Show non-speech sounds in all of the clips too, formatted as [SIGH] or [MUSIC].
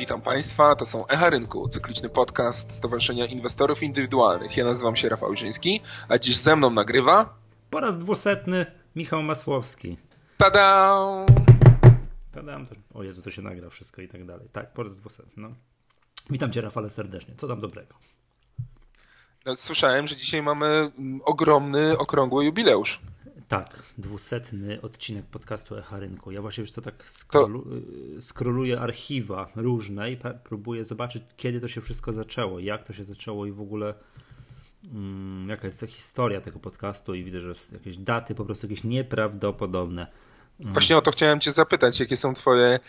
Witam Państwa, to są Echa Rynku, cykliczny podcast Stowarzyszenia Inwestorów Indywidualnych. Ja nazywam się Rafał Żyński, a dziś ze mną nagrywa... Po raz dwusetny Michał Masłowski. Tada! Tadam, o Jezu, to się nagra wszystko i tak dalej. Tak, po raz dwusetny, no. Witam Cię Rafale serdecznie, co tam dobrego? No, słyszałem, że dzisiaj mamy mm, ogromny, okrągły jubileusz. Tak, dwusetny odcinek podcastu Echa Rynku. Ja właśnie już to tak skrolu, to... Skroluję archiwa różne i próbuję zobaczyć, kiedy to się wszystko zaczęło, jak to się zaczęło i w ogóle mm, jaka jest ta historia tego podcastu i widzę, że jakieś daty po prostu jakieś nieprawdopodobne. Mm. Właśnie o to chciałem cię zapytać, jakie są twoje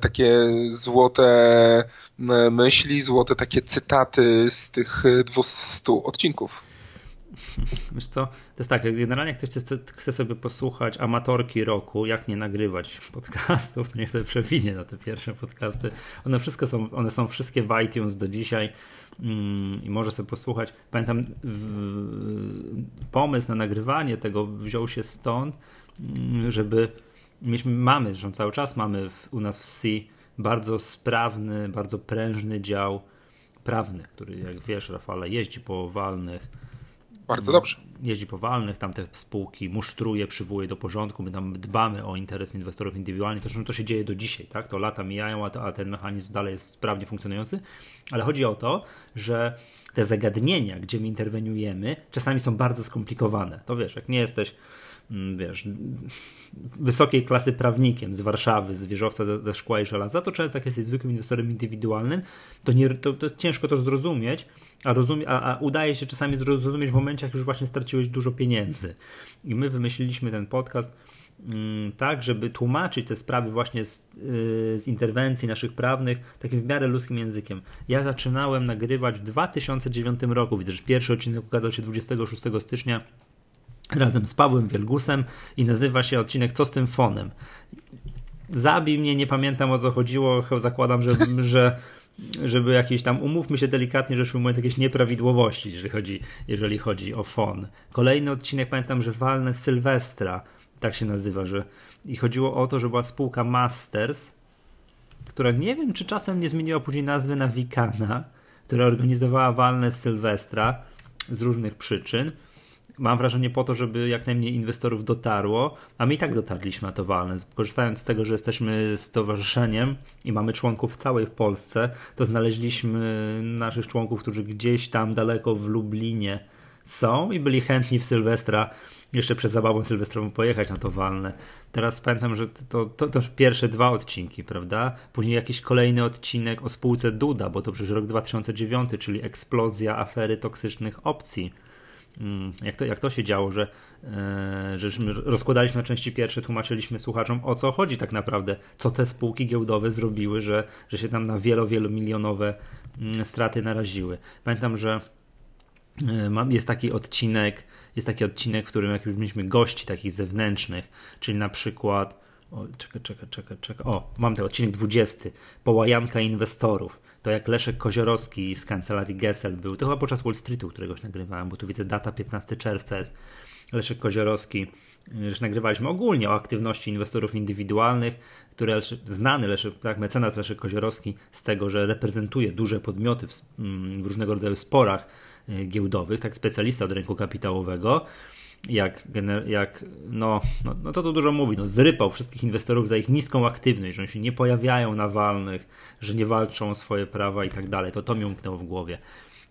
takie złote myśli, złote takie cytaty z tych 200 odcinków? [LAUGHS] Wiesz co, to jest tak, generalnie jak ktoś chce, sobie posłuchać amatorki roku, jak nie nagrywać podcastów, to niech sobie przewinie na te pierwsze podcasty. One wszystko są, one są wszystkie w iTunes do dzisiaj mm, i może sobie posłuchać. Pamiętam, w, pomysł na nagrywanie tego wziął się stąd, mm, żeby mieliśmy, mamy, zresztą cały czas mamy w, u nas w C bardzo sprawny, bardzo prężny dział prawny, który jak wiesz Rafale jeździ po walnych bardzo dobrze. Jeździ po walnych, tam te spółki musztruje, przywołuje do porządku, my tam dbamy o interes inwestorów indywidualnych, to, to się dzieje do dzisiaj, tak? To lata mijają, a, to, a ten mechanizm dalej jest sprawnie funkcjonujący, ale chodzi o to, że te zagadnienia, gdzie my interweniujemy, czasami są bardzo skomplikowane. To wiesz, jak nie jesteś Mm, wiesz, wysokiej klasy prawnikiem z Warszawy, z wieżowca ze, ze szkła i żelaza, to często jak jesteś zwykłym inwestorem indywidualnym, to, nie, to, to ciężko to zrozumieć, a, rozumie, a, a, udaje się czasami zrozumieć w momencie, jak już właśnie straciłeś dużo pieniędzy. I my wymyśliliśmy ten podcast mm, tak, żeby tłumaczyć te sprawy właśnie z, yy, z, interwencji naszych prawnych takim w miarę ludzkim językiem. Ja zaczynałem nagrywać w 2009 roku, widzę, że pierwszy odcinek ukazał się 26 stycznia razem z Pawłem Wielgusem i nazywa się odcinek Co z tym fonem. Zabij mnie, nie pamiętam o co chodziło, zakładam, że, [LAUGHS] że żeby jakieś tam, umówmy się delikatnie, że mówiąc jakieś nieprawidłowości, jeżeli chodzi, jeżeli chodzi o fon. Kolejny odcinek, pamiętam, że walne w Sylwestra, tak się nazywa, że i chodziło o to, że była spółka Masters, która nie wiem, czy czasem nie zmieniła później nazwy na Wikana, która organizowała walne w Sylwestra z różnych przyczyn mam wrażenie po to, żeby jak najmniej inwestorów dotarło, a my i tak dotarliśmy na to walne. Korzystając z tego, że jesteśmy stowarzyszeniem i mamy członków w całej Polsce, to znaleźliśmy naszych członków, którzy gdzieś tam daleko w Lublinie są i byli chętni w Sylwestra jeszcze przed zabawą sylwestrową pojechać na to walne. Teraz pamiętam, że to, to, to pierwsze dwa odcinki, prawda? Później jakiś kolejny odcinek o spółce Duda, bo to przecież rok 2009, czyli eksplozja afery toksycznych opcji jak to, jak to się działo, że, e, żeśmy rozkładaliśmy na części pierwsze, tłumaczyliśmy słuchaczom o co chodzi tak naprawdę, co te spółki giełdowe zrobiły, że, że się tam na wielo, wielomilionowe mm, straty naraziły. Pamiętam, że e, jest taki odcinek, jest taki odcinek, w którym jak już mieliśmy gości takich zewnętrznych, czyli na przykład o, czekaj, czekaj, czekaj, czekaj. O, mam ten odcinek 20. Połajanka inwestorów to jak Leszek Koziorowski z kancelarii Gessel był, to chyba podczas Wall Streetu, któregoś nagrywałem, bo tu widzę data 15 czerwca jest. Leszek Koziorowski, że nagrywaliśmy ogólnie o aktywności inwestorów indywidualnych, które znany Leszek, tak, mecenas Leszek Koziorowski z tego, że reprezentuje duże podmioty w, mm, w różnego rodzaju sporach y, giełdowych, tak specjalista od rynku kapitałowego, jak, jak no, no, no to to dużo mówi, no zrypał wszystkich inwestorów za ich niską aktywność, że oni się nie pojawiają na walnych, że nie walczą o swoje prawa i tak dalej. To to mi umknęło w głowie.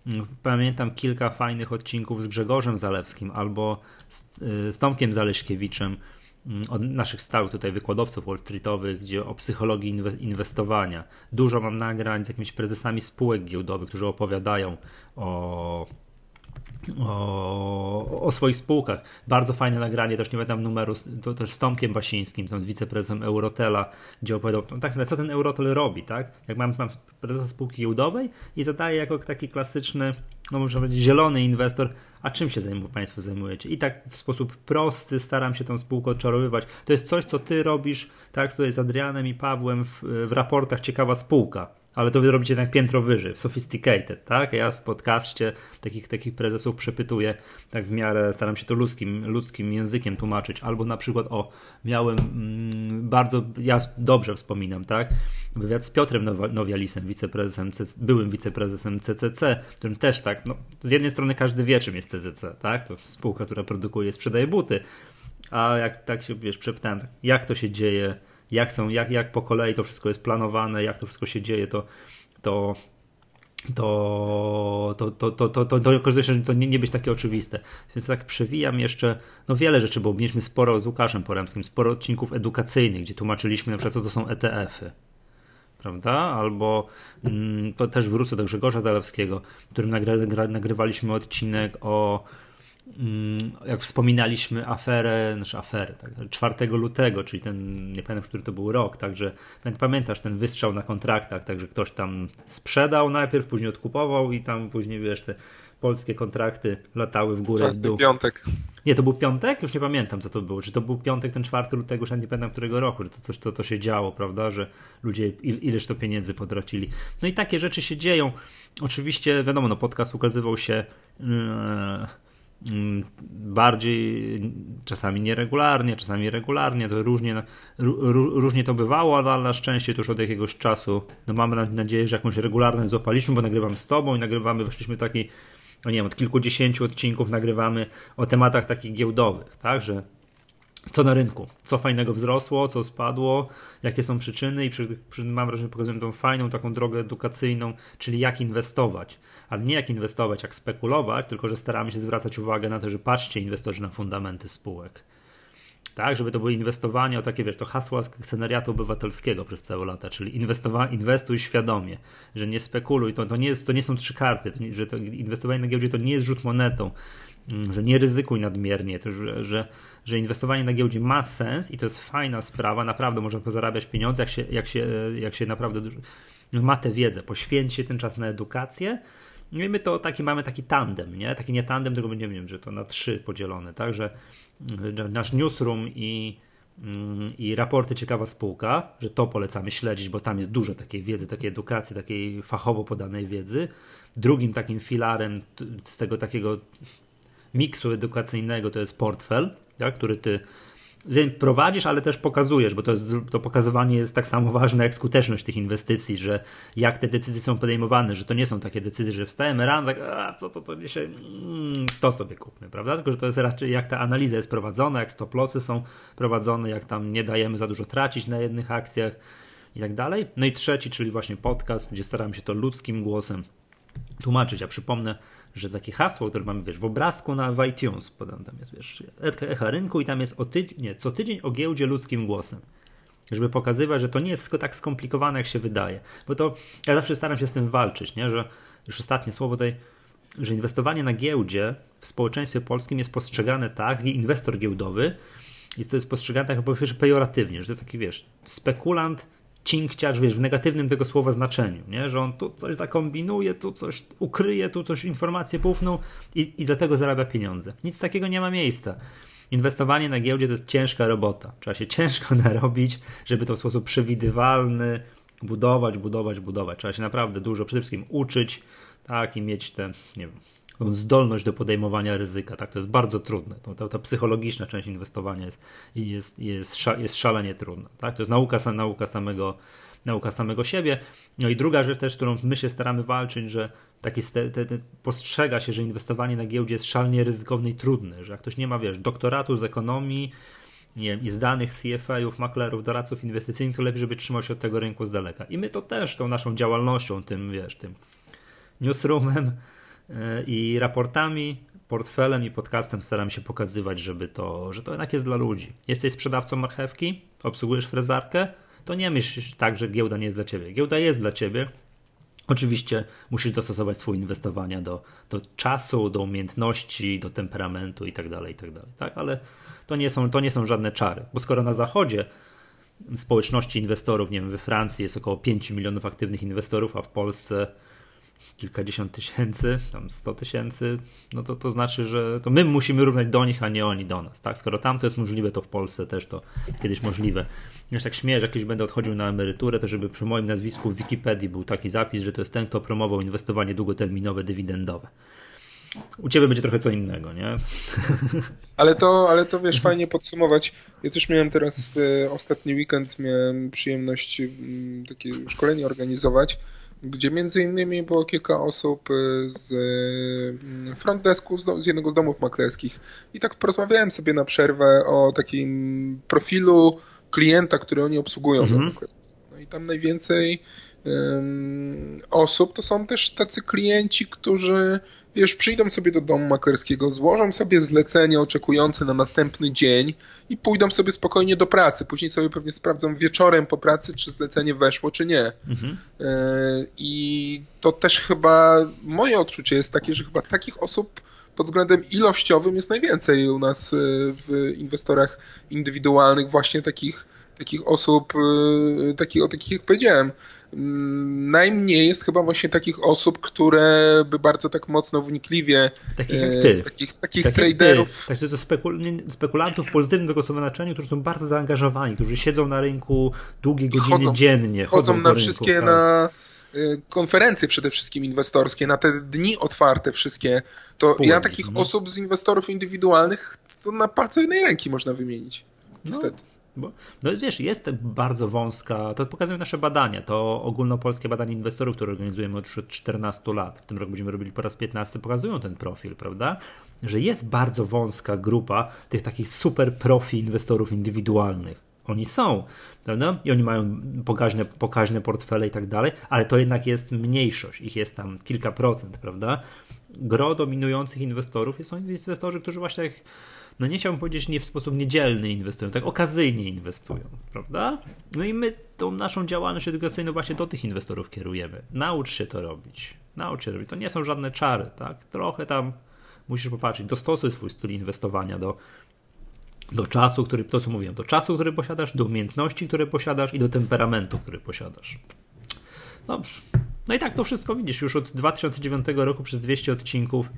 Mm, pamiętam kilka fajnych odcinków z Grzegorzem Zalewskim albo z, y, z Tomkiem Zaleśkiewiczem, mm, od naszych stałych tutaj wykładowców Wall Streetowych, gdzie o psychologii inwestowania. Dużo mam nagrań z jakimiś prezesami spółek giełdowych, którzy opowiadają o o, o, swoich spółkach. Bardzo fajne nagranie, też nie pamiętam numeru, to też z Tomkiem Basińskim, tam wiceprezesem Eurotela, gdzie opowiadał, no tak, co ten Eurotel robi, tak? Jak mam, mam prezesa spółki giełdowej i zadaje jako taki klasyczny, no można powiedzieć, zielony inwestor, a czym się zajmuje, Państwo zajmujecie? I tak w sposób prosty staram się tą spółkę odczarowywać. To jest coś, co Ty robisz, tak, tutaj z Adrianem i Pawłem w, w raportach Ciekawa Spółka ale to wy robicie jednak piętro wyżej, sophisticated, tak? Ja w podcaście takich, takich prezesów przepytuję, tak w miarę staram się to ludzkim, ludzkim językiem tłumaczyć, albo na przykład, o, miałem mm, bardzo, ja dobrze wspominam, tak? Wywiad z Piotrem Nowialisem, wiceprezesem, byłym wiceprezesem CCC, którym też tak, no, z jednej strony każdy wie, czym jest CCC, tak? To spółka, która produkuje, sprzedaje buty, a jak tak się, wiesz, przepytałem, tak, jak to się dzieje, jak, są, jak, jak po kolei to wszystko jest planowane, jak to wszystko się dzieje, to, to to, to, to, to, to, to, to to nie, nie być takie oczywiste. Więc tak przewijam jeszcze, no wiele rzeczy, bo mieliśmy sporo z Łukaszem Poremskim, sporo odcinków edukacyjnych, gdzie tłumaczyliśmy na przykład, co to są ETF-y. Prawda? Albo mm, to też wrócę do Grzegorza Zalewskiego, którym nagry, nagrywaliśmy odcinek o jak wspominaliśmy aferę, znaczy aferę, tak, 4 lutego, czyli ten, nie pamiętam, który to był rok, także pamiętasz ten wystrzał na kontraktach, także ktoś tam sprzedał najpierw, później odkupował i tam później, wiesz, te polskie kontrakty latały w górę w dół. piątek. Nie, to był piątek? Już nie pamiętam, co to było. Czy to był piątek, ten 4 lutego, już nie pamiętam którego roku, że to coś to, to się działo, prawda, że ludzie il, ileż to pieniędzy potracili. No i takie rzeczy się dzieją. Oczywiście, wiadomo, no podcast ukazywał się... Yy, Mm, bardziej, czasami nieregularnie, czasami regularnie, to różnie, różnie to bywało, ale na szczęście to już od jakiegoś czasu, no mamy nadzieję, że jakąś regularność złapaliśmy, bo nagrywamy z Tobą i nagrywamy, weszliśmy taki, no nie wiem, od kilkudziesięciu odcinków nagrywamy o tematach takich giełdowych, tak, że co na rynku, co fajnego wzrosło, co spadło, jakie są przyczyny? I przy, przy, mam wrażenie, pokazuję tą fajną taką drogę edukacyjną, czyli jak inwestować. Ale nie jak inwestować, jak spekulować, tylko że staramy się zwracać uwagę na to, że patrzcie inwestorzy na fundamenty spółek. Tak, żeby to było inwestowanie o takie, wiesz, to hasła scenariatu obywatelskiego przez całe lata, czyli inwestowa- inwestuj świadomie, że nie spekuluj, to, to, nie, jest, to nie są trzy karty, to nie, że to inwestowanie na giełdzie to nie jest rzut monetą, że nie ryzykuj nadmiernie, to, że, że że inwestowanie na giełdzie ma sens i to jest fajna sprawa, naprawdę można pozarabiać pieniądze, jak się, jak się, jak się naprawdę dużo, ma tę wiedzę, poświęci ten czas na edukację. No i my to taki mamy taki tandem, nie? Taki nie tandem, tylko będziemy, wiem, że to na trzy podzielone, tak? Że nasz newsroom i, mm, i raporty Ciekawa Spółka, że to polecamy śledzić, bo tam jest dużo takiej wiedzy, takiej edukacji, takiej fachowo podanej wiedzy. Drugim takim filarem z tego takiego miksu edukacyjnego to jest portfel, tak, który ty prowadzisz, ale też pokazujesz, bo to, jest, to pokazywanie jest tak samo [LAUGHS] ważne jak skuteczność tych inwestycji, że jak te decyzje są podejmowane, że to nie są takie decyzje, że wstajemy rano, tak, a co to, to dzisiaj, mm, to sobie kupmy, prawda? Tylko, że to jest raczej jak ta analiza jest prowadzona, jak stop lossy są prowadzone, jak tam nie dajemy za dużo tracić na jednych akcjach i tak dalej. No i trzeci, czyli właśnie podcast, gdzie staramy się to ludzkim głosem tłumaczyć. Ja przypomnę, że takie hasło, które mamy, wiesz, w obrazku na w iTunes, podam tam jest, wiesz, echa rynku i tam jest o tydzień, nie, co tydzień o giełdzie ludzkim głosem. Żeby pokazywać, że to nie jest tak skomplikowane, jak się wydaje. Bo to ja zawsze staram się z tym walczyć, nie? że już ostatnie słowo tutaj, że inwestowanie na giełdzie w społeczeństwie polskim jest postrzegane tak, inwestor giełdowy, i to jest postrzegane tak, po pejoratywnie, że to jest taki, wiesz, spekulant cinkciarz, wiesz, w negatywnym tego słowa znaczeniu, nie? że on tu coś zakombinuje, tu coś ukryje, tu coś informacje pufną i, i dlatego zarabia pieniądze. Nic takiego nie ma miejsca. Inwestowanie na giełdzie to jest ciężka robota. Trzeba się [LAUGHS] ciężko narobić, żeby to w sposób przewidywalny budować, budować, budować. Trzeba się naprawdę dużo przede wszystkim uczyć, tak, i mieć te, nie wiem, zdolność do podejmowania ryzyka. Tak, to jest bardzo trudne. Ta, ta psychologiczna część inwestowania jest, jest, jest, jest szalenie trudna. Tak? To jest nauka, nauka, samego, nauka samego siebie. No i druga rzecz też, którą my się staramy walczyć, że taki te, te, postrzega się, że inwestowanie na giełdzie jest szalenie ryzykowne i trudne, że jak ktoś nie ma, wiesz, doktoratu z ekonomii, nie wiem, i z danych CFA-ów, maklerów, doradców inwestycyjnych, to lepiej, żeby trzymał się od tego rynku z daleka. I my to też tą naszą działalnością, tym, wiesz, tym newsroomem, i raportami, portfelem i podcastem staram się pokazywać, żeby to, że to jednak jest dla ludzi. Jesteś sprzedawcą marchewki, obsługujesz frezarkę, to nie myśl tak, że giełda nie jest dla ciebie. Giełda jest dla ciebie. Oczywiście musisz dostosować swoje inwestowania do, do czasu, do umiejętności, do temperamentu itd., tak itd. Tak, tak? Ale to nie, są, to nie są żadne czary, bo skoro na zachodzie społeczności inwestorów, nie wiem, we Francji jest około 5 milionów aktywnych inwestorów, a w Polsce kilkadziesiąt tysięcy, tam 100 tysięcy, no to to znaczy, że to my musimy równać do nich, a nie oni do nas, tak? Skoro tam to jest możliwe, to w Polsce też to kiedyś możliwe. Już tak śmieję, że jakiś będę odchodził na emeryturę, to żeby przy moim nazwisku w Wikipedii był taki zapis, że to jest ten, kto promował inwestowanie długoterminowe, dywidendowe. U ciebie będzie trochę co innego, nie? [LAUGHS] Ale to, ale to wiesz, fajnie podsumować. Ja też miałem teraz w ostatni weekend miałem przyjemność mm, takie szkolenie organizować, gdzie między innymi było kilka osób y, z mm, front desku, z jednego z domów maklerskich. I tak porozmawiałem sobie na przerwę o takim profilu klienta, który oni obsługują mhm. No i tam najwięcej um, osób to są też tacy klienci, którzy wiesz, przyjdą sobie do domu maklerskiego, złożą sobie zlecenie oczekujące na następny dzień i pójdą sobie spokojnie do pracy. Później sobie pewnie sprawdzą wieczorem po pracy, czy zlecenie weszło, czy nie. Mhm. E, I to też chyba moje odczucie jest takie, że chyba takich osób pod względem ilościowym jest najwięcej u nas e, w inwestorach indywidualnych, właśnie takich, takich osób, e, takich, o takich jak powiedziałem. Mm, najmniej jest chyba właśnie takich osób, które by bardzo tak mocno wnikliwie takich jak ty. takich, takich tak traderów. Także to spekul spekulantów w pozytywnym tego słowa znaczeniu, którzy są bardzo zaangażowani, którzy siedzą na rynku długie godziny chodzą, dziennie. Chodzą, chodzą na rynku, wszystkie tak. na y, konferencje przede wszystkim inwestorskie, na te dni otwarte wszystkie, to Spółki, ja takich no. osób z inwestorów indywidualnych to na palcu jednej ręki można wymienić. No, niestety. Bo, no wiesz, jest bardzo wąska, to pokazują nasze badania, to ogólnopolskie badanie inwestorów, które organizujemy już od 14 lat, w tym roku będziemy robili po raz 15, pokazują ten profil, prawda? Że jest bardzo wąska grupa tych takich super profi inwestorów indywidualnych. Oni są, prawda? I oni mają pokaźne, pokaźne portfele i tak dalej, ale to jednak jest mniejszość, ich jest tam kilka procent, prawda? Gro dominujących inwestorów są inwestorzy, którzy właśnie jak no nie chciałbym powiedzieć, nie w sposób niedzielny inwestują, tak okazyjnie inwestują, prawda? No i my tą naszą działalność edukacyjną właśnie do tych inwestorów kierujemy. Naucz się to robić. Naucz się robić. To nie są żadne czary, tak? Trochę tam musisz popatrzeć, dostosuj swój styl inwestowania do, do czasu, który, to co mówiłem, do czasu, który posiadasz, do umiejętności, które posiadasz i do temperamentu, który posiadasz. Dobrze. No i tak to wszystko widzisz. Już od 2009 roku przez 200 odcinków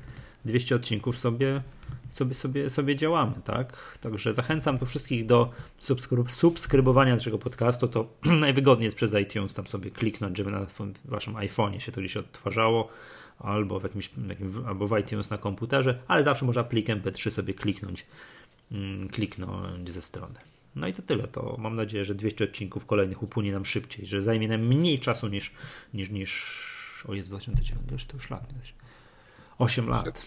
200 odcinków sobie, sobie, sobie, sobie działamy, tak? Także zachęcam tu wszystkich do subskryb subskrybowania naszego podcastu. To [CLEARS THROAT] najwygodniej jest przez iTunes tam sobie kliknąć, żeby na waszym iPhone'ie się to gdzieś odtwarzało, albo w jakimś, jakim, albo w iTunes na komputerze, ale zawsze można plikiem MP3 sobie kliknąć, mm, kliknąć ze strony. No i to tyle. To mam nadzieję, że 200 odcinków kolejnych upłynie nam szybciej, że zajmie nam mniej czasu niż, niż, niż o jest 2009, to już lat. 8 lat.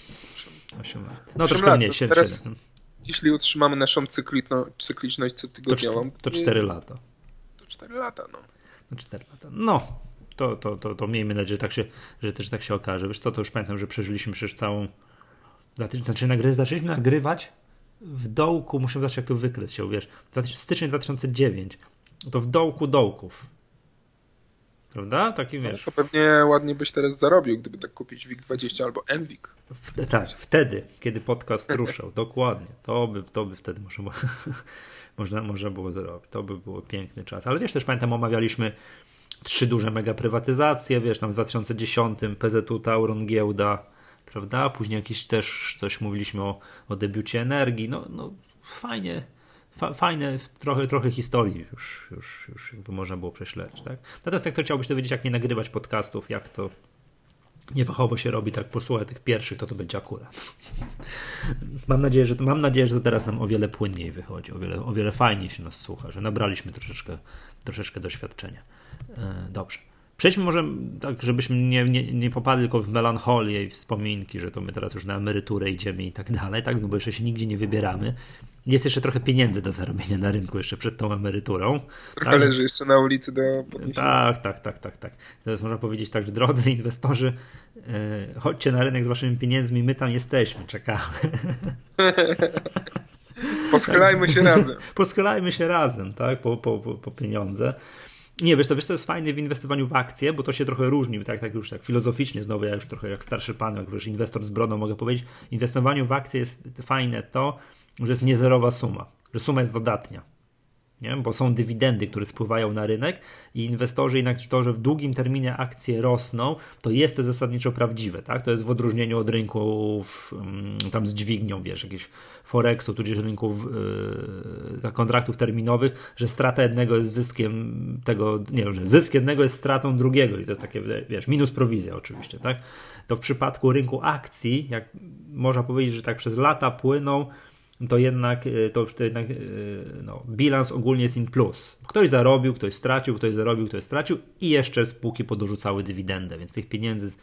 8 lat. No troszkę lat, mniej, 7, teraz, 7. Jeśli utrzymamy naszą cykliczno, cykliczność cotygodniową, to, to 4 lata. To 4 lata, no. No 4 lata. No, to, to, to, to miejmy nadzieję, że tak, się, że też tak się okaże. Wiesz co, to już pamiętam, że przeżyliśmy przecież całą... Znaczy, nagry... zaczęliśmy nagrywać w dołku, muszę zobaczyć jak to wykres się, wiesz, styczeń 2009, to w dołku dołków. Prawda? Taki no, wiesz. To pewnie ładnie byś teraz zarobił, gdyby tak kupić WIG20 albo NWIG. W, tak, wtedy, kiedy podcast ruszał, [LAUGHS] dokładnie. To by, to by wtedy może, [LAUGHS] można, można było zrobić. To by było piękny czas. Ale wiesz, też pamiętam, omawialiśmy trzy duże mega prywatyzacje, wiesz, tam w 2010 PZU Tauron giełda, prawda? Później jakiś też coś mówiliśmy o, o debiucie energii. No, no fajnie fajne, trochę, trochę historii już, już, już jakby można było prześledzić. Tak? Natomiast jak to chciałbyś dowiedzieć, jak nie nagrywać podcastów, jak to niefachowo się robi, tak posłuchaj tych pierwszych, to to będzie akurat. mam, nadzieję, że, mam nadzieję, że to teraz nam o wiele płynniej wychodzi, o wiele, o wiele fajniej się nas słucha, że nabraliśmy troszeczkę, troszeczkę doświadczenia. E, dobrze. Przejdźmy może tak, żebyśmy nie, nie, nie popadli tylko w melancholię i wspominki, że to my teraz już na emeryturę idziemy i tak dalej, tak? No bo jeszcze się nigdzie nie wybieramy. Jest jeszcze trochę pieniędzy do zarobienia na rynku jeszcze przed tą emeryturą. Trochę tak? leży jeszcze na ulicy do podniesienia. Tak, tak, tak, tak, tak. Teraz można powiedzieć tak, że drodzy inwestorzy, yy, chodźcie na rynek z waszymi pieniędzmi, my tam jesteśmy, czekamy. [LAUGHS] Poschylajmy się razem. [LAUGHS] Poschylajmy się razem, tak, po, po, po, po pieniądze. Nie, wiesz to, wiesz, jest fajne w inwestowaniu w akcje, bo to się trochę różni, tak, tak już tak filozoficznie, znowu ja już trochę jak starszy pan, jak wiesz, inwestor z brodą mogę powiedzieć, inwestowaniu w akcje jest fajne to, że jest niezerowa suma, że suma jest dodatnia. Nie? bo są dywidendy, które spływają na rynek i inwestorzy jednak to, że w długim terminie akcje rosną, to jest to zasadniczo prawdziwe, tak? To jest w odróżnieniu od rynków mm, tam z dźwignią, wiesz, jakieś Forexu, tudzież rynków yy, kontraktów terminowych, że strata jednego jest zyskiem tego, nie że zysk jednego jest stratą drugiego i to jest takie, wiesz, minus prowizja oczywiście, tak? To w przypadku rynku akcji, jak można powiedzieć, że tak przez lata płyną to jednak, e, to, to jednak e, no, bilans ogólnie jest in plus. Ktoś zarobił, ktoś stracił, ktoś zarobił, ktoś stracił i jeszcze spółki podorzucały dywidendę, więc tych pieniędzy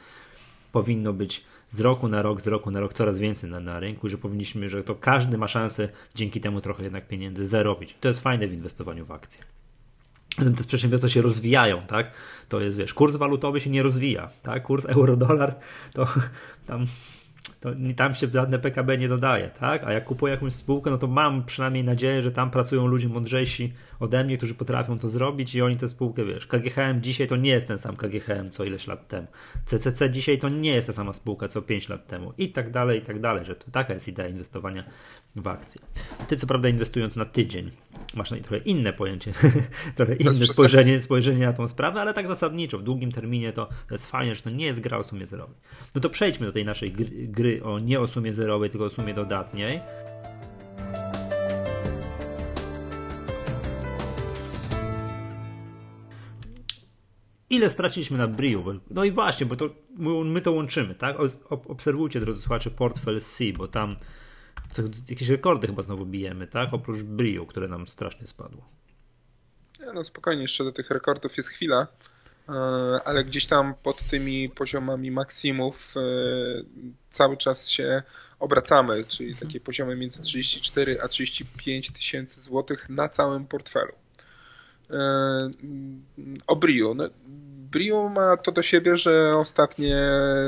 powinno być z roku na rok, z roku na rok coraz więcej na, na rynku, że powinniśmy, że to każdy ma szansę dzięki temu trochę jednak pieniędzy zarobić. To jest fajne w inwestowaniu w akcje. Zatem te przedsiębiorstwa się rozwijają, tak? To jest, wiesz, kurs walutowy się nie rozwija, tak? Kurs euro-dolar to [LAUGHS] tam to tam się żadne PKB nie dodaje, tak? A jak kupuję jakąś spółkę, no to mam przynajmniej nadzieję, że tam pracują ludzie mądrzejsi ode mnie, którzy potrafią to zrobić i oni tę spółkę, wiesz, KGHM dzisiaj to nie jest ten sam KGHM co ileś lat temu. CCC dzisiaj to nie jest ta sama spółka co 5 lat temu i tak dalej, i tak dalej, że to taka jest idea inwestowania w akcje. Ty co prawda inwestując na tydzień, masz trochę inne pojęcie, [LAUGHS] trochę inne spojrzenie, spojrzenie na tą sprawę, ale tak zasadniczo, w długim terminie to, to jest fajne, że to nie jest gra o sumie zerowej. No to przejdźmy do tej naszej gry, gry o nie o sumie zerowej, tylko o sumie dodatniej. Ile straciliśmy na Briu? No i właśnie, bo to my to łączymy, tak? Obserwujcie, drodzy słuchacze, portfel C, bo tam jakieś rekordy chyba znowu bijemy, tak? Oprócz Brio, które nam strasznie spadło. No spokojnie, jeszcze do tych rekordów jest chwila, ale gdzieś tam pod tymi poziomami maksimów e, cały czas się obracamy, czyli mhm. takie poziomy między 34 a 35 tysięcy złotych na całym portfelu. E, o Brio. No, Brio ma to do siebie, że ostatnie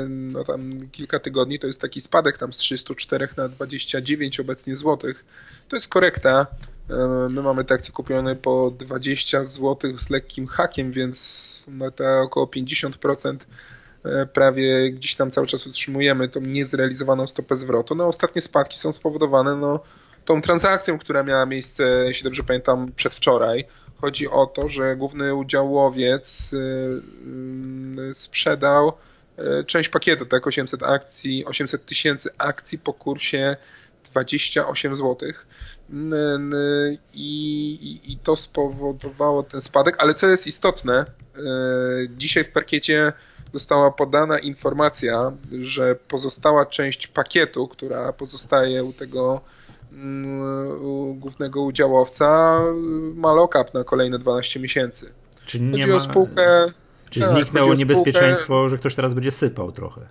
no tam kilka tygodni to jest taki spadek tam z 304 na 29 obecnie złotych. To jest korekta. E, my mamy te akcje kupione po 20 zł z lekkim hakiem, więc na te około 50% e, prawie gdzieś tam cały czas utrzymujemy tą niezrealizowaną stopę zwrotu. No ostatnie spadki są spowodowane no, tą transakcją, która miała miejsce, jeśli dobrze pamiętam, przedwczoraj Chodzi o to, że główny udziałowiec y, sprzedał y, część pakietu, tak, 800 akcji, 800 tysięcy akcji po kursie 28 zł. I, I, to spowodowało ten spadek, ale co jest istotne, dzisiaj w parkiecie została podana informacja, że pozostała część pakietu, która pozostaje u tego u głównego udziałowca ma lock-up na kolejne 12 miesięcy. Czy nie Chodzi ma... o spółkę... Czy tak, zniknęło niebezpieczeństwo, spółkę... że ktoś teraz będzie sypał trochę?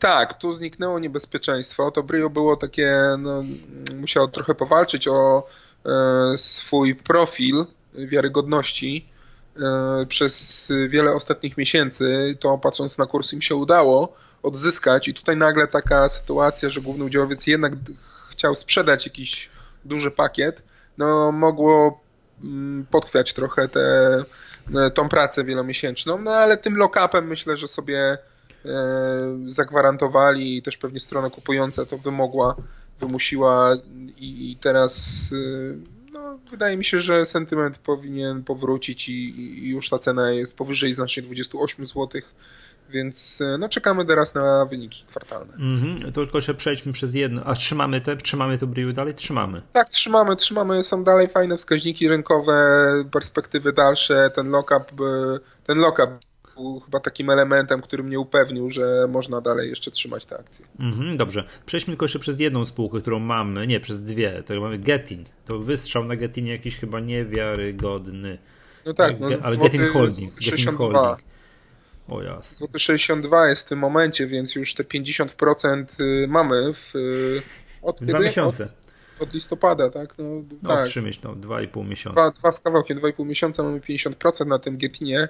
Tak, tu zniknęło niebezpieczeństwo. To Brio było takie, no, musiało trochę powalczyć o e, swój profil wiarygodności e, przez wiele ostatnich miesięcy. To patrząc na kurs im się udało odzyskać i tutaj nagle taka sytuacja, że główny udziałowiec jednak chciał sprzedać jakiś duży pakiet, no mogło mm, podchwiać trochę tę e, tą pracę wielomiesięczną, no ale tym lock-upem myślę, że sobie zagwarantowali i też pewnie strona kupująca to wymogła, wymusiła i, i teraz e, no, wydaje mi się, że sentyment powinien powrócić i, i już ta cena jest powyżej znacznie 28 złotych więc e, no, czekamy teraz na wyniki kwartalne. Mhm, to tylko się przejdźmy przez jedno. A trzymamy te, trzymamy to Briu dalej? Trzymamy. Tak, trzymamy, trzymamy. Są dalej fajne wskaźniki rynkowe, perspektywy dalsze. Ten lock-up, e, ten lock-up był chyba takim elementem, który mnie upewnił, że można dalej jeszcze trzymać te akcje. Mhm, dobrze. Przejdźmy tylko jeszcze przez jedną spółkę, którą mamy, nie, przez dwie. To mamy Getin. To wystrzał na Getinie jakiś chyba niewiarygodny. No tak, no, ale Getin Holding. Getin Holding. O jasne. Złoty 62 jest w tym momencie, więc już te 50% y, mamy w, y, od kiedy? Dwa miesiące. Od, od listopada, tak? No, no tak. trzy miesiące, no, dwa i pół miesiąca. Dwa, dwa z kawałkiem, dwa i pół miesiąca mamy 50% na tym Getinie.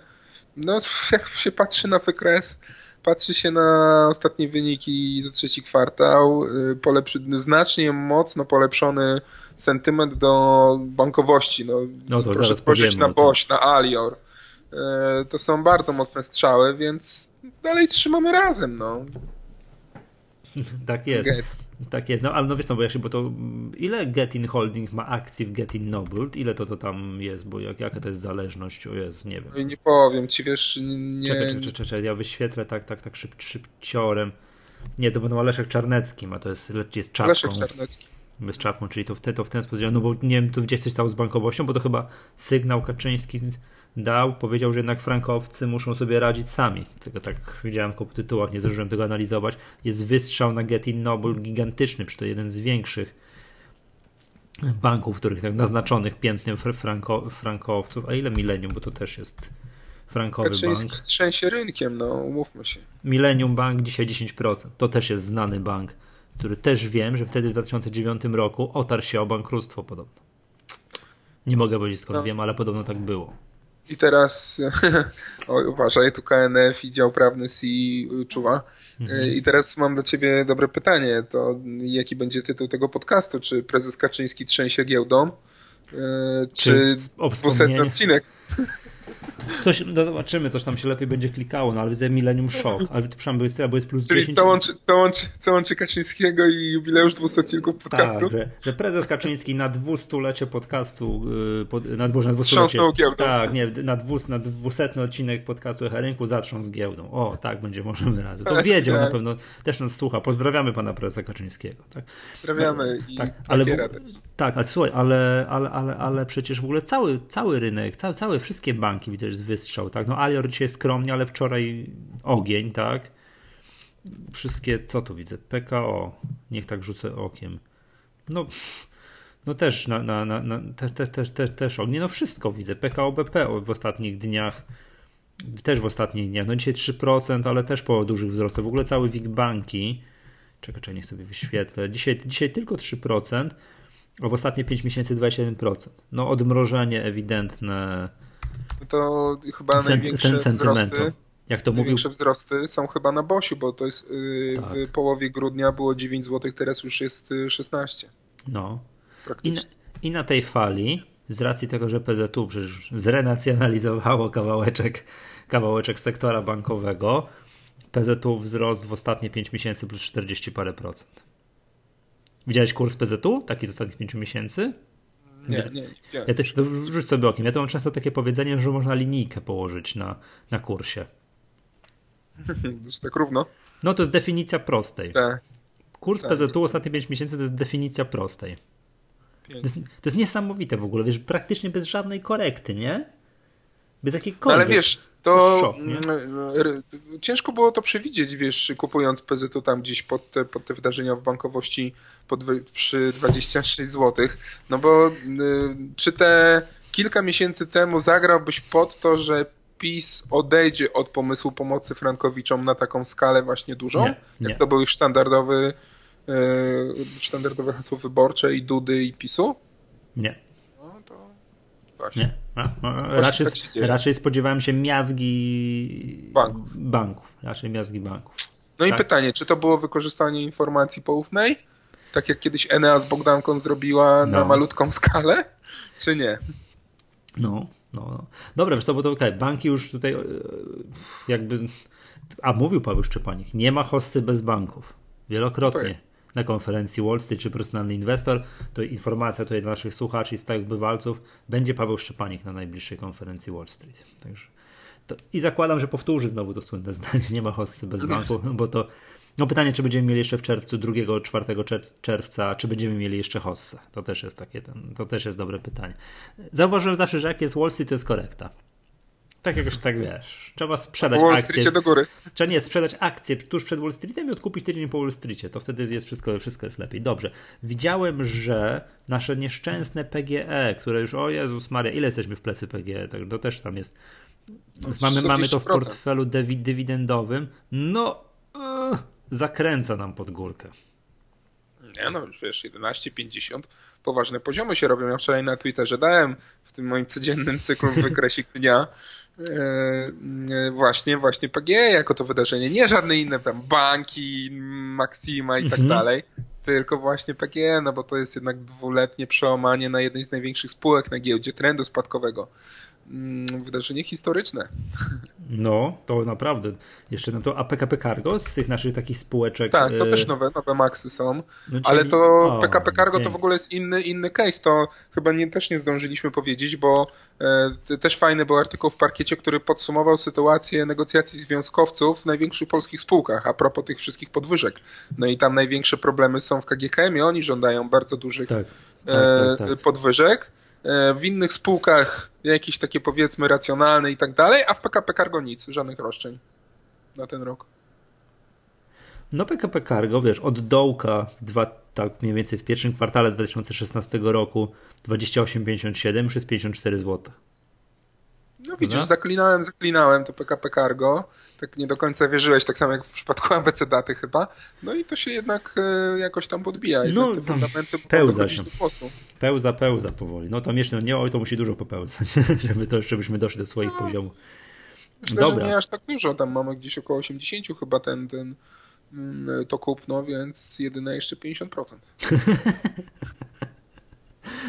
No, [LAUGHS] jak się patrzy na wykres, patrzy się na ostatnie wyniki za trzeci kwartał, y, polepszy, znacznie mocno polepszony sentyment do bankowości. No, no to proszę spojrzeć na Boś, na Alior. E, to są bardzo mocne strzały, więc dalej trzymamy razem, no. [LAUGHS] tak jest. Get. Tak jest, no ale no wiesz, no bo, jak się, bo to ile Getin Holding ma akcji w Getin Noble? Ile to, to tam jest, bo jak, jaka to jest zależność? O Jezu, nie wiem. Nie powiem ci, wiesz, nie... Czekaj, czekaj, czekaj, czekaj ja wyświetlę tak, tak, tak szyb, szybciorem. Nie, to będą Leszek Czarnecki, a to jest, jest czapką. Leszek Czarnecki. Bez czapką, czyli to w, te, to w ten sposób, no bo nie wiem, tu gdzieś coś stało z bankowością, bo to chyba sygnał Kaczyński dał, powiedział, że jednak frankowcy muszą sobie radzić sami. Tylko tak widziałem po tytułach, nie zdążyłem tego analizować. Jest wystrzał na Getin Noble gigantyczny, przy to jeden z większych banków, których tak naznaczonych piętnem franko, frankowców. A ile Millennium, bo to też jest frankowy Kaczyński bank. trzęsie rynkiem, no umówmy się. Millennium Bank dzisiaj 10%. To też jest znany bank, który też wiem, że wtedy w 2009 roku otarł się o bankructwo podobno. Nie mogę powiedzieć skąd no. wiem, ale podobno tak było. I teraz [LAUGHS] oj, uważaj, tu KNF i dział prawny CI czuwa. Mhm. I teraz mam do ciebie dobre pytanie. To jaki będzie tytuł tego podcastu? Czy prezes Kaczyński trzęsie giełdą? E, czy, czy 200 odcinek? Coś, no zobaczymy, coś tam się lepiej będzie klikało, no ale widzę Millennium Shock, ale to przynajmniej jest, albo jest plus Czyli 10. Co łączy, co, łączy, co łączy Kaczyńskiego i jubileusz 200 odcinków podcastu? Tak, że, że, prezes Kaczyński na dwustulecie podcastu, yy, na, Boże, na dwustulecie, giełdą. Tak, nie, na, dwus, na dwusetny odcinek podcastu Echa Rynku zatrząsł giełdą. O, tak, będzie, możemy razem. To wiedział tak. na pewno, też nas słucha. Pozdrawiamy pana prezesa Kaczyńskiego. Tak? Pozdrawiamy no, i tak, ale, tak, ale słuchaj, ale, ale, ale, ale przecież w ogóle cały, cały rynek, cały, całe wszystkie banki widzę, że wystrzał, tak? No Alior dzisiaj skromnie, ale wczoraj ogień, tak? Wszystkie, co tu widzę? PKO, niech tak rzucę okiem. No, no też, na, na, na, też, też, też, też, też ogień, no wszystko widzę. PKO BP w ostatnich dniach, też w ostatnich dniach, no dzisiaj 3%, ale też po dużych wzrostach. W ogóle cały WIG banki, czekaj, czekaj, niech sobie wyświetlę. Dzisiaj, dzisiaj tylko 3%, a w ostatnie 5 miesięcy 21%. No odmrożenie ewidentne to chyba sen, największe wzrosty. Jak to największe mówił? wzrosty są chyba na Bosiu, bo to jest yy, tak. w połowie grudnia było 9 zł, teraz już jest 16. Y, no. I na, I na tej fali, z racji tego, że PZU przecież zrenacjonalizowało kawałeczek, kawałeczek sektora bankowego, PZU wzrost w ostatnie 5 miesięcy plus 40 parę procent. Widziałeś kurs PZU, taki z ostatnich 5 miesięcy? Nie, nie, nie. Ja też wrzuć sobie okiem. Ja to mam często takie powiedzenie, że można linijkę położyć na, na kursie. [LAUGHS] Tak równo? No to jest definicja prostej. Tak. Kurs tak. PZU ostatnie 5 miesięcy to jest definicja prostej. To jest, to jest, niesamowite w ogóle, wiesz, praktycznie bez żadnej korekty, nie? Bez jakiejkolwiek. No ale wiesz, to szok, mm, ciężko było to przewidzieć, wiesz, kupując PZU tam gdzieś pod te, pod te wydarzenia w bankowości pod, przy 26 zł. No bo y, czy te kilka miesięcy temu zagrałbyś pod to, że PiS odejdzie od pomysłu pomocy Frankowiczom na taką skalę właśnie dużą? Nie, nie. Jak to był już standardowy, y, standardowe hasło wyborcze i Dudy i PiSu? Nie. Właśnie. Nie. A, a, raczej, tak raczej spodziewałem się miazgi banków. banków. Raczej miazgi banków. No tak? i pytanie, czy to było wykorzystanie informacji poufnej? Tak jak kiedyś Enea z Bogdanką zrobiła no. na malutką skalę? Czy nie? No, no. no. Dobra, wiesz co, bo to okay. banki już tutaj e, jakby... A mówił Paweł Szczepanik, nie ma hosty bez banków. Wielokrotnie na konferencji Wall Street czy personalny inwestor, to informacja tutaj dla naszych słuchaczy i stałych bywalców, będzie Paweł Szczepanik na najbliższej konferencji Wall Street. Także to, I zakładam, że powtórzy znowu to słynne [LAUGHS] zdanie, nie ma hossy bez banku, bo to no pytanie, czy będziemy mieli jeszcze w czerwcu, 2-4 czerwca, czy będziemy mieli jeszcze hossę. To też jest takie, to też jest dobre pytanie. Zauważyłem zawsze, że jak jest Wall Street, to jest korekta. Tak jakoś tak wiesz. Trzeba sprzedać Wall akcje. do góry. Trzeba nie sprzedać akcje tuż przed Wall Streetem i odkupić tydzień po Wall Streetie. To wtedy jest wszystko, wszystko jest lepiej. Dobrze. Widziałem, że nasze nieszczęsne PGE, które już, o Jezus Maria, ile jesteśmy w plecy PGE, tak, to też tam jest. Mamy, mamy to w portfelu dywidendowym. No, yy, zakręca nam pod górkę. Nie no, wiesz, 11,50 poważne poziomy się robią. Ja wczoraj na Twitterze dałem w tym moim codziennym cyklu [LAUGHS] wykresik dnia właśnie, właśnie PGE jako to wydarzenie, nie żadne inne tam banki, Maxima i tak mhm. dalej, tylko właśnie PGE, no bo to jest jednak dwuletnie przełamanie na jednej z największych spółek na giełdzie trendu spadkowego. Mm, wydarzenie historyczne. No, to naprawdę. Jeszcze nam to, a PKP Cargo z tych naszych takich spółeczek. Tak, to e... też nowe, nowe Maxy są. No, czyli... Ale to o, PKP Cargo pięknie. to w ogóle jest inny, inny case. To chyba nie, też nie zdążyliśmy powiedzieć, bo e, też fajny był artykuł w parkiecie, który podsumował sytuację negocjacji związkowców w największych polskich spółkach, a propos tych wszystkich podwyżek. No i tam największe problemy są w KGHM i oni żądają bardzo dużych tak, tak, e, tak, tak. podwyżek. E, w innych spółkach jakieś takie powiedzmy racjonalne i tak dalej, a w PKP Cargo nic, żadnych roszczeń na ten rok. No PKP Cargo, wiesz, od dołka dwa, tak mniej więcej w pierwszym kwartale 2016 roku 28,57 już jest 54 zł. No widzisz, zaklinałem, zaklinałem to PKP Cargo tak nie do końca wierzyłeś, tak samo jak w przypadku [LAUGHS] ABC daty chyba. No i to się jednak e, jakoś tam podbija. I no, te fundamenty pełza się. Do Pełza, pełza powoli. No tam jeszcze no, nie oj, to musi dużo popełzać, [LAUGHS] żeby to, żebyśmy doszli do swoich no, poziomów. Myślę, Dobra. że nie aż tak dużo. Tam mamy gdzieś około 80 chyba ten, ten mm, to kupno, więc jedyne jeszcze 50%. [LAUGHS]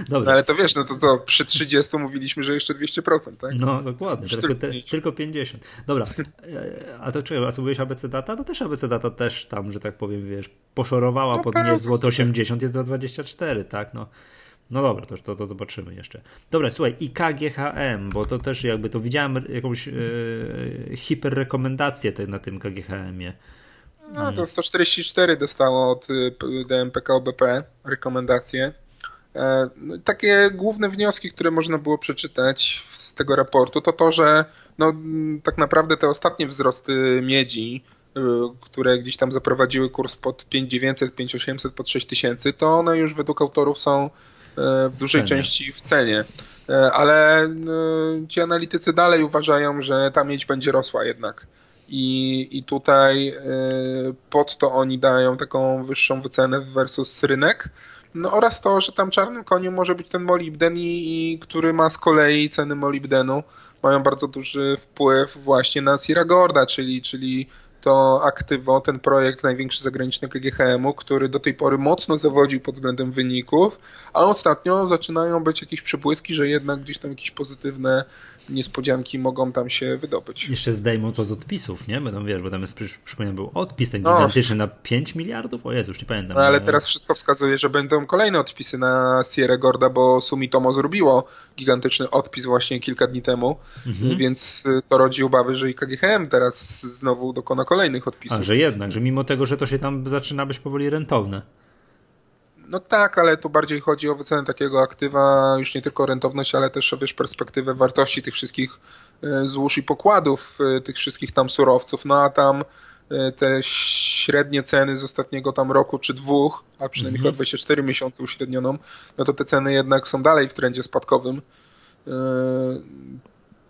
Dobra. No ale to wiesz, no to co, przy 30 mówiliśmy, że jeszcze 200%, tak? No dokładnie, tylko, te, tylko 50. Dobra, e, a to czekaj, a co mówiłeś ABC Data? No też ABC Data też tam, że tak powiem, wiesz, poszorowała no, pod nie złoto 80, jest 2,24, tak? No. No dobra, to, to, to zobaczymy jeszcze. Dobra, słuchaj, i KGHM, bo to też jakby to widziałem jakąś e, hiperrekomendację te, na tym KGHM-ie. No to 144 dostało od DMPK OBP rekomendacje. E, no, takie główne wnioski, które można było przeczytać z tego raportu, to to, że no, tak naprawdę te ostatnie wzrosty miedzi, y, które gdzieś tam zaprowadziły kurs pod 5900, 5800, pod 6000, to one już według autorów są e, w dużej części w cenie. E, ale ci analitycy dalej uważają, że ta miedź będzie rosła jednak. I, i tutaj pod to oni dają taką wyższą wycenę versus rynek. No oraz to, że tam czarnym koniem może być ten molibden, i, i który ma z kolei ceny molibdenu. Mają bardzo duży wpływ właśnie na Sierra Gorda, czyli, czyli to aktywo, ten projekt największy zagraniczny KGHM-u, który do tej pory mocno zawodził pod względem wyników, ale ostatnio zaczynają być jakieś przebłyski, że jednak gdzieś tam jakieś pozytywne niespodzianki mogą tam się wydobyć. Jeszcze zdejmą to z odpisów, nie? Będą, wiesz, bo tam jest, przypomnę, był odpis ten no. gigantyczny no. na 5 miliardów? O Jezu, już nie pamiętam. No, ale teraz wszystko wskazuje, że będą kolejne odpisy na Sierra Gorda, bo Sumitomo zrobiło gigantyczny odpis właśnie kilka dni temu, mhm. więc to rodzi obawy, że i KGHM teraz znowu dokona kolejnych odpisów. A, że jednak, że mimo tego, że to się tam zaczyna być powoli rentowne. No tak, ale tu bardziej chodzi o wycenę takiego aktywa, już nie tylko rentowność, ale też o wiesz, perspektywę wartości tych wszystkich e, złóż i pokładów, e, tych wszystkich tam surowców, no a tam e, te średnie ceny z ostatniego tam roku czy dwóch, a przynajmniej chyba 24 miesiące uśrednioną, no to te ceny jednak są dalej w trendzie spadkowym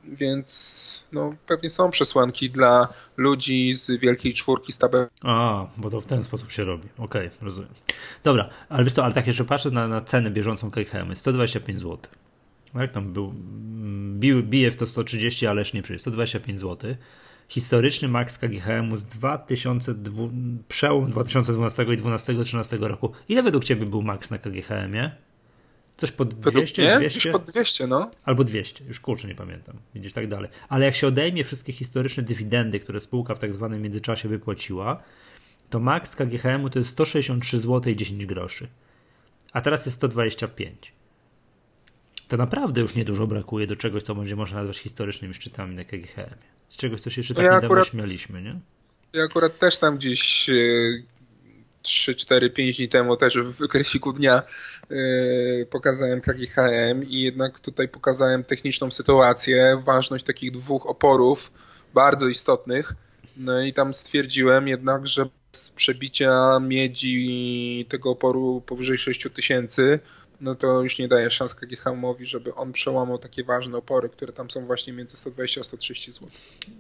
więc no, pewnie są przesłanki dla ludzi z wielkiej czwórki z tabelą. A, bo to w ten sposób się robi. Okej, okay, rozumiem. Dobra, ale wiesz co, ale tak jeszcze patrzę na, na cenę bieżącą KHM, 125 zł. Jak tam był, bił, bije w to 130, ale nie przyjdzie, 125 zł. Historyczny max KGHM z 2002, przełom 2012 i 2013 roku. Ile według Ciebie był max na KGHM-ie? Coś pod 200? Nie, 200? już pod 200, no. Albo 200, już kurczę nie pamiętam. Widzisz, tak dalej. Ale jak się odejmie wszystkie historyczne dywidendy, które spółka w tak zwanym międzyczasie wypłaciła, to maks KGHM-u to jest 163 zł i 10 groszy. A teraz jest 125. To naprawdę już niedużo brakuje do czegoś, co będzie można nazwać historycznymi szczytami na KGHM. Z czegoś, co się jeszcze tak ja niedawno akurat, śmialiśmy, nie? Ja akurat też tam gdzieś 3, 4, 5 dni temu też w wykreśliku dnia yy, pokazałem KGHM i jednak tutaj pokazałem techniczną sytuację, ważność takich dwóch oporów bardzo istotnych. No i tam stwierdziłem jednak, że z przebicia miedzi tego oporu powyżej 6000 no to już nie daje szans KGHM-owi, żeby on przełamał takie ważne opory, które tam są właśnie między 120 a 130 zł.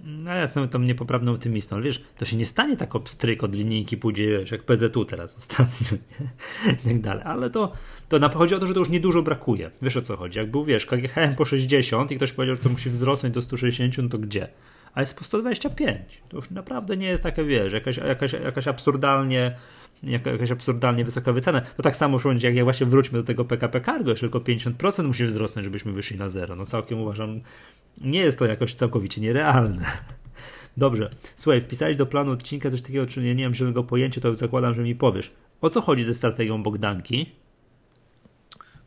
No ja jestem tam niepoprawny optymistą, ale wiesz, to się nie stanie tak obstryk od linijki pójdzie, wiesz, jak PZU teraz ostatnio, [LAUGHS] i tak dalej, ale to, to na, chodzi o to, że to już niedużo brakuje, wiesz o co chodzi, jak był, wiesz, KGHM po 60 i ktoś powiedział, że to musi wzrosnąć do 160, no to gdzie? a jest po 125. To już naprawdę nie jest takie, wiesz, jakaś, jakaś, jakaś absurdalnie jakaś absurdalnie wysoka wycena. To tak samo będzie, jak, jak właśnie wróćmy do tego PKP Cargo, jeszcze tylko 50% musi wzrosnąć, żebyśmy wyszli na zero. No całkiem uważam, nie jest to jakoś całkowicie nierealne. [LAUGHS] Dobrze. Słuchaj, wpisałeś do planu odcinka coś takiego, czy nie, nie mam żadnego pojęcia, to zakładam, że mi powiesz. O co chodzi ze strategią Bogdanki?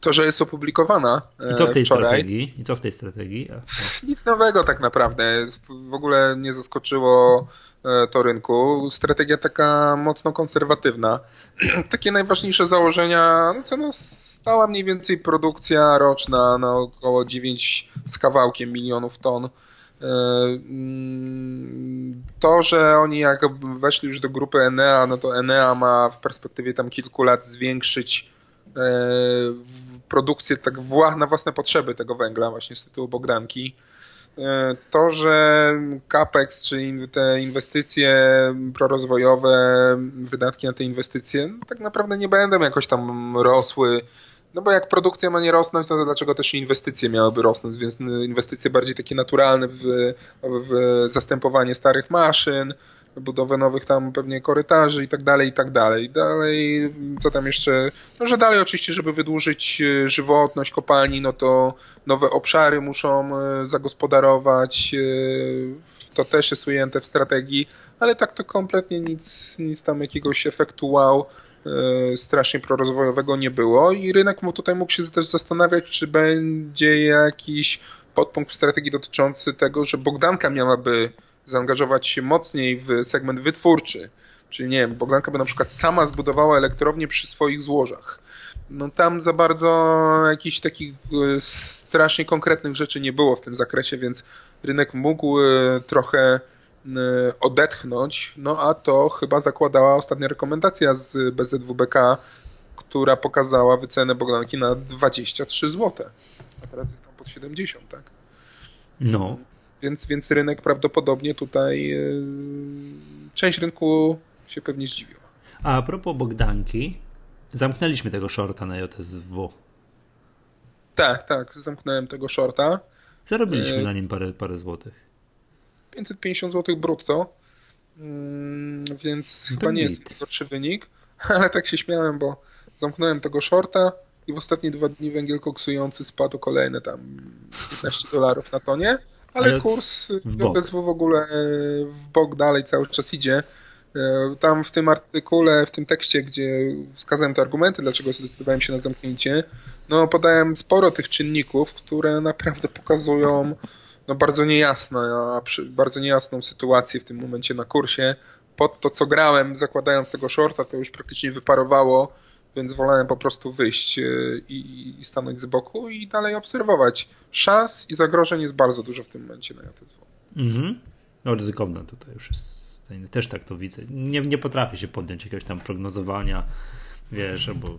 To, że jest opublikowana I co w tej wczoraj. strategii? I co w tej strategii? [LAUGHS] Nic nowego tak naprawdę. W ogóle nie zaskoczyło e, to rynku. Strategia taka mocno konserwatywna. [CLEARS THROAT] Takie najważniejsze założenia, no co no, stała mniej więcej produkcja roczna na około 9 z kawałkiem milionów ton. E, mm, to, że oni jak weszli już do grupy Enea, no to Enea ma w perspektywie tam kilku lat zwiększyć e, produkcję tak na własne potrzeby tego węgla właśnie z tytułu Bogdanki. E, to, że CAPEX, czyli te inwestycje prorozwojowe, wydatki na te inwestycje, no tak naprawdę nie będą jakoś tam rosły no bo jak produkcja ma nie rosnąć, no to dlaczego też inwestycje miałyby rosnąć? Więc inwestycje bardziej takie naturalne w, w zastępowanie starych maszyn, budowę nowych tam pewnie korytarzy i tak dalej, i tak dalej. Dalej, co tam jeszcze? No, że dalej oczywiście, żeby wydłużyć e, żywotność kopalni, no to nowe obszary muszą e, zagospodarować. E, to też jest ujęte w strategii, ale tak to kompletnie nic, nic tam jakiegoś efektu wow strasznie prorozwojowego nie było i rynek mu tutaj mógł się też zastanawiać, czy będzie jakiś podpunkt w strategii dotyczący tego, że Bogdanka miałaby zaangażować się mocniej w segment wytwórczy. Czyli nie wiem, Bogdanka by na przykład sama zbudowała elektrownię przy swoich złożach. No tam za bardzo jakichś takich e, strasznie konkretnych rzeczy nie było w tym zakresie, więc rynek mógł e, trochę Y, odetchnąć, no a to chyba zakładała ostatnia rekomendacja z BZWBK, która pokazała wycenę Bogdanki na 23 zł. A teraz jest tam pod 70, tak? No. Więc, więc rynek prawdopodobnie tutaj yy, część rynku się pewnie zdziwiła. A, a propos Bogdanki, zamknęliśmy tego shorta na JSW. Tak, tak, zamknąłem tego shorta. Zarobiliśmy yy, na nim parę, parę złotych. 550 zł brutto, mm, więc to chyba nie jest najgorszy wynik, [LAUGHS] ale tak się śmiałem, bo zamknąłem tego shorta i w ostatnie dwa dni węgiel koksujący spadł kolejne tam 15 dolarów na tonie, ale, ale kurs JSW w ogóle w bok dalej cały czas idzie. E, tam w tym artykule, w tym tekście, gdzie wskazałem te argumenty, dlaczego zdecydowałem się na zamknięcie, no podałem sporo tych czynników, które naprawdę pokazują no bardzo niejasna, bardzo niejasną sytuację w tym momencie na kursie. Pod to, co grałem, zakładając tego shorta, to już praktycznie wyparowało, więc wolałem po prostu wyjść e, i, i stanąć z boku i dalej obserwować. Szans i zagrożeń jest bardzo dużo w tym momencie na JTSW. Mhm. No ryzykowne tutaj już jest. Też tak to widzę. Nie, nie potrafię się podjąć jakiegoś tam prognozowania, wiesz, bo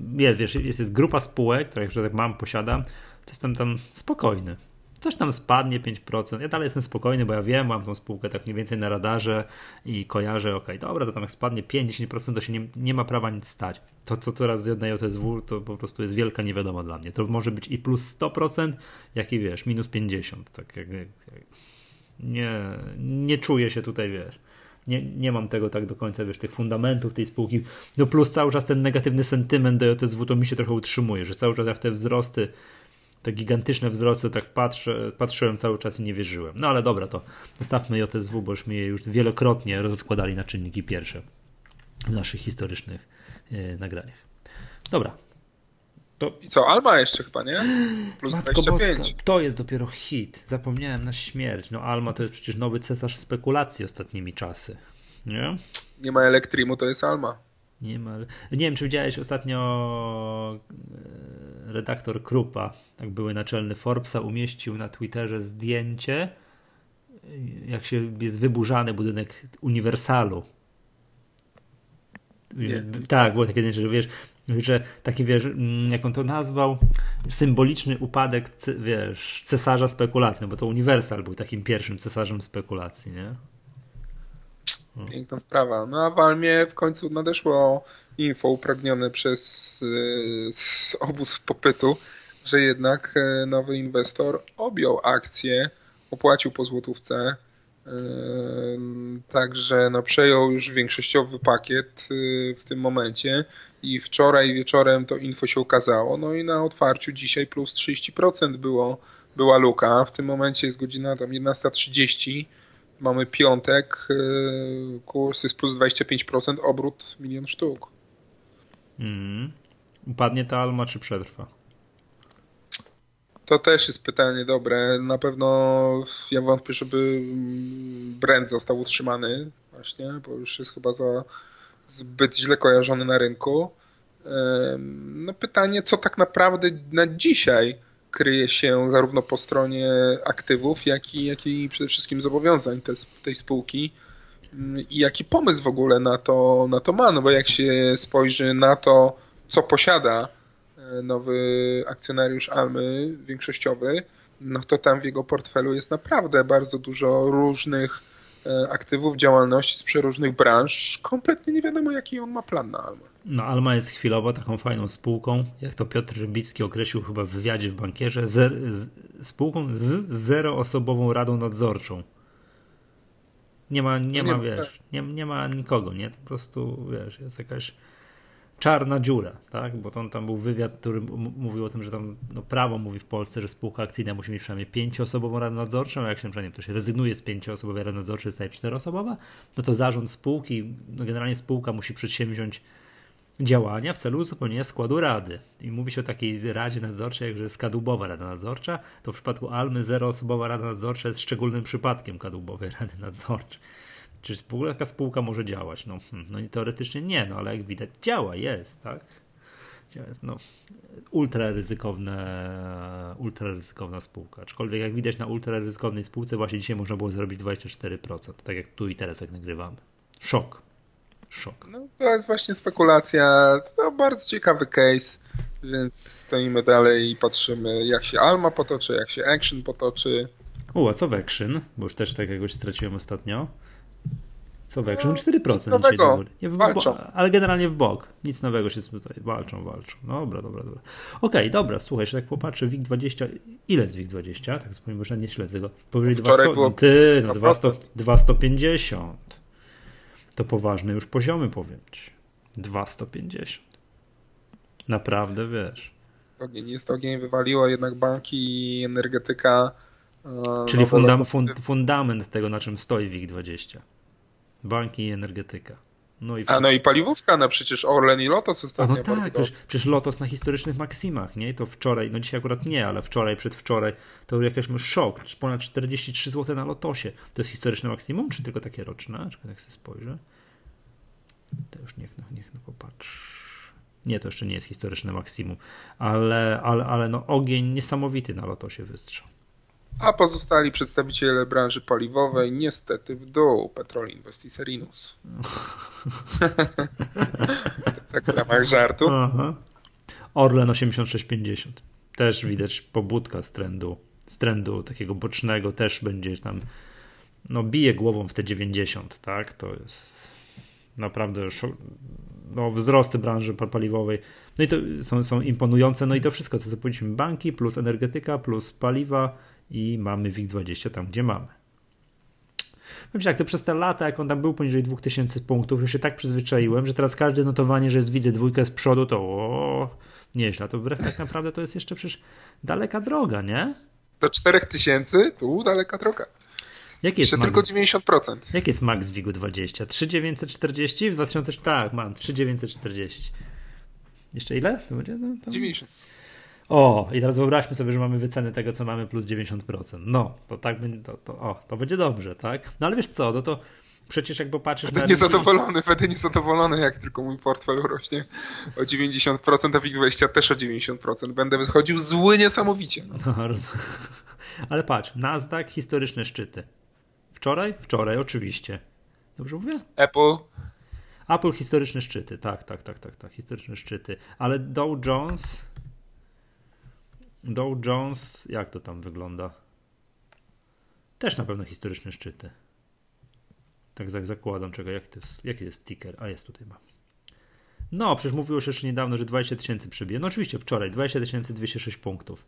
wiesz, jest, jest grupa spółek, które jak mam, posiadam, to jestem tam spokojny coś tam spadnie 5%. Ja dalej jestem spokojny, bo ja wiem, mam tą spółkę tak mniej więcej na radarze i kojarzę, ok, dobra, to tam jak spadnie 5-10%, to się nie, nie ma prawa nic stać. To, co teraz z jednej OTSW, to po prostu jest wielka niewiadoma dla mnie. To może być i plus 100%, jak i wiesz, minus 50%. Tak jak, jak, nie, nie czuję się tutaj, wiesz. Nie, nie mam tego tak do końca, wiesz, tych fundamentów tej spółki. No plus cały czas ten negatywny sentyment do JSW to mi się trochę utrzymuje, że cały czas jak te wzrosty te gigantyczne wzrosty, tak patrzę, patrzyłem cały czas i nie wierzyłem. No ale dobra, to zostawmy JSW, bo już mi je już wielokrotnie rozkładali na czynniki pierwsze w naszych historycznych yy, nagraniach. Dobra. To... I co, Alma jeszcze chyba, nie? Plus Matko 25. Boska, to jest dopiero hit. Zapomniałem na śmierć. No Alma to jest przecież nowy cesarz spekulacji ostatnimi czasy. Nie? Nie ma Elektrimu, to jest Alma. Nie ma. Nie wiem, czy widziałeś ostatnio e, redaktor Krupa, tak były naczelny Forbesa, umieścił na Twitterze zdjęcie, jak się jest wyburzany budynek Uniwersalu. Nie. Tak, było takie zdjęcie, że wiesz, że taki wiesz, mm, jak on to nazwał, symboliczny upadek, wiesz, cesarza spekulacji, no bo to Uniwersal był takim pierwszym cesarzem spekulacji, nie? Piękna sprawa. No a w Almie w końcu nadeszło info upragnione przez y, obóz popytu, że jednak e, nowy inwestor objął akcję, opłacił po złotówce Także no, przejął już większościowy pakiet w tym momencie i wczoraj wieczorem to info się ukazało. No i na otwarciu dzisiaj plus 30% było, była luka. W tym momencie jest godzina tam 11.30. Mamy piątek, kurs jest plus 25%, obrót milion sztuk. Mm. Upadnie ta alma, czy przetrwa? To też jest pytanie dobre. Na pewno ja wątpię, żeby brand został utrzymany właśnie, bo już jest chyba za zbyt źle kojarzony na rynku. No pytanie, co tak naprawdę na dzisiaj kryje się zarówno po stronie aktywów, jak i, jak i przede wszystkim zobowiązań te, tej spółki i jaki pomysł w ogóle na to, na to ma, no bo jak się spojrzy na to, co posiada e, nowy akcjonariusz Almy większościowy, no to tam w jego portfelu jest naprawdę bardzo dużo różnych e, aktywów, działalności z przeróżnych branż. Kompletnie nie wiadomo, jaki on ma plan na Almę. No, Alma jest chwilowo taką fajną spółką, jak to Piotr Rybicki określił chyba w wywiadzie w bankierze, z, spółką z zeroosobową radą nadzorczą. Nie ma, nie ma, wiesz, nie, nie ma nikogo, nie? Po prostu, wiesz, jest jakaś czarna dziura, tak? Bo tam, tam był wywiad, który mówił o tym, że tam no, prawo mówi w Polsce, że spółka akcyjna musi mieć przynajmniej pięcioosobową radę nadzorczą, a jak się przynajmniej ktoś rezygnuje z pięcioosobowej rady nadzorczej, staje czteroosobowa, no to zarząd spółki, no generalnie spółka musi przedsięwziąć działania w celu uzupełnienia składu rady. I mówi się o takiej radzie nadzorczej, jak że jest kadłubowa rada nadzorcza, to w przypadku Almy zeroosobowa rada nadzorcza jest szczególnym przypadkiem kadłubowej [LAUGHS] rady nadzorczej. Czy w ogóle taka spółka może działać? No, hmm, no i teoretycznie nie, no ale jak widać działa, jest, tak? Jest, no, ultra ryzykowne, ultra ryzykowna spółka. Aczkolwiek jak widać na ultra ryzykownej spółce właśnie dzisiaj można było zrobić 24%, tak jak tu i teraz jak nagrywamy. Szok. Szok. No, to jest właśnie spekulacja. To bardzo ciekawy case, więc stoimy dalej i patrzymy, jak się Alma potoczy, jak się Action potoczy. U, a co w Action? Bo już też tak jakoś straciłem ostatnio. Co w Action? 4% no, nowego. Nie, w, walczą. ale generalnie w bok. Nic nowego się tutaj walczą, walczą. Dobra, dobra, dobra. Okej, okay, dobra, słuchaj, że tak popatrzę, WIG20, ile jest WIG20? Tak zupełnie, bo nie śledzę go. Powyżej 200, było ty, no 200, 250 to poważne już poziomy, powiem ci. 250. Naprawdę, wiesz. Jest ogień, jest ogień, wywaliło jednak banki i energetyka. E, Czyli funda fund fundament tego, na czym stoi WIG20. Banki i energetyka. No i A no i paliwowka, no przecież Orlen i Lotos ostatnio. no tak, przecież, przecież, Lotos na historycznych maksimach, nie? To wczoraj, no dzisiaj akurat nie, ale wczoraj, przedwczoraj to był jakiś szok. Ponad 43 zł na Lotosie. To jest historyczne maksimum, czy tylko takie roczne? Czekaj, jak sobie spojrzę. To już niech, no, niech no popatrz. Nie, to jeszcze nie jest historyczne maksimum, ale, ale, ale no ogień niesamowity na Lotosie wystrzał a pozostali przedstawiciele branży paliwowej niestety w dół. Petrol Invest i Serinus. [LAUGHS] tak w ramach żartu. Aha. Orlen 86,50. Też widać pobudka z trendu, z trendu takiego bocznego też będzie tam no bije głową w te 90, tak? To jest naprawdę no, wzrosty branży paliwowej. No i to są, są imponujące. No i to wszystko, to co powiedzieliśmy, banki plus energetyka plus paliwa i mamy WIG20 tam, gdzie mamy. Powiem tak, to przez te lata, jak on tam był poniżej 2000 punktów, już się tak przyzwyczaiłem, że teraz każde notowanie, że jest, widzę dwójkę z przodu, to o, nieźle. To wbrew tak naprawdę to jest jeszcze przecież daleka droga, nie? Do 4000 tu daleka droga. Jak jest Jeszcze max, tylko 90%. Jak jest max WIG-u 20? 3940 w 2000? Tak, mam 3940. Jeszcze ile? To będzie? No, to... 90. O, i teraz wyobraźmy sobie, że mamy wycenę tego, co mamy plus 90%. No, to tak będzie, to, to, o, to będzie dobrze, tak? No ale wiesz co, no to przecież jak popatrzysz będę na... niezadowolony, będę niezadowolony, jak tylko mój portfel rośnie o 90%, a WIG20 też o 90%. Będę wychodził zły niesamowicie. No, [LAUGHS] [LAUGHS] ale patrz, Nasdaq, historyczne szczyty. Wczoraj? Wczoraj, oczywiście. Dobrze mówię? Apple. Apple historyczne szczyty, tak, tak, tak, tak, tak, historyczne szczyty. Ale Dow Jones Dow Jones, jak to tam wygląda? Też na pewno historyczne szczyty. Tak zakładam, czego, jak to jest, jaki jest ticker? A jest tutaj mam. No, przecież mówiło się jeszcze niedawno, że 20 tysięcy przebije. No oczywiście wczoraj 20 206 punktów.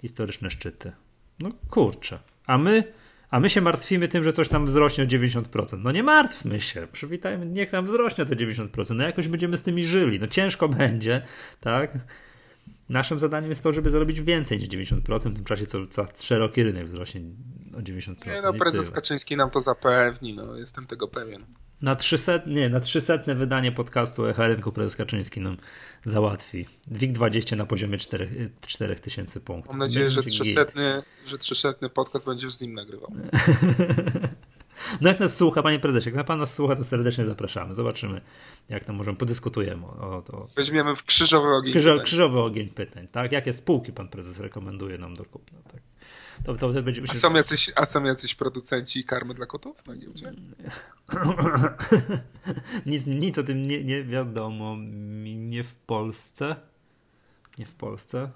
Historyczne szczyty. No kurczę. A my, A my się martwimy tym, że coś tam wzrośnie o 90%. No nie martwmy się, przywitajmy, niech nam wzrośnie o te 90%. No jakoś będziemy z tymi żyli. No ciężko [LAUGHS] będzie, tak? Naszym zadaniem jest to, żeby zarobić więcej niż 90%, w tym czasie co, co szeroki rynek wzrośnie o 90%. Nie, no prezes Kaczyński nam to zapewni, no jestem tego pewien. Na 300, nie, na 300 wydanie podcastu Echa Rynku prezes Kaczyński nam załatwi. WIG20 na poziomie 4, 4000 punktów. Mam nadzieję, że 300, że 300 podcast będziesz z nim nagrywał. [LAUGHS] [LAUGHS] No jak nas słucha, panie prezesie, jak na pan nas słucha, to serdecznie zapraszamy. Zobaczymy, jak tam możemy, podyskutujemy o to. Weźmiemy w krzyżowy ogień Krzyżo, pytań. Krzyżowy ogień pytań, tak? Jakie spółki pan prezes rekomenduje nam do kupna, tak? To, to będziemy się... a, są jacyś, a są jacyś producenci karmy dla kotów na giełdzie? [LAUGHS] nic, nic o tym nie, nie wiadomo. Nie w Polsce. Nie w Polsce.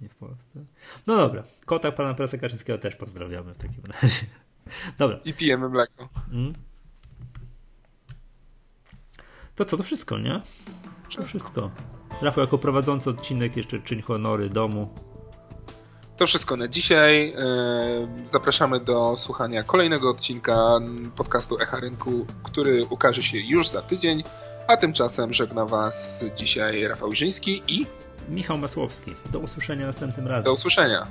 Nie w Polsce. No dobra. Kota pana prezesa Kaczyńskiego też pozdrawiamy w takim razie. Dobra. I pijemy mleko. Mm. To co, to wszystko, nie? Wszystko. To wszystko. Rafał, jako prowadzący odcinek jeszcze czyń honory domu. To wszystko na dzisiaj. E, zapraszamy do słuchania kolejnego odcinka podcastu Echa Rynku, który ukaże się już za tydzień. A tymczasem żegna Was dzisiaj Rafał Żyński i Michał Masłowski. Do usłyszenia następnym razem. Do usłyszenia.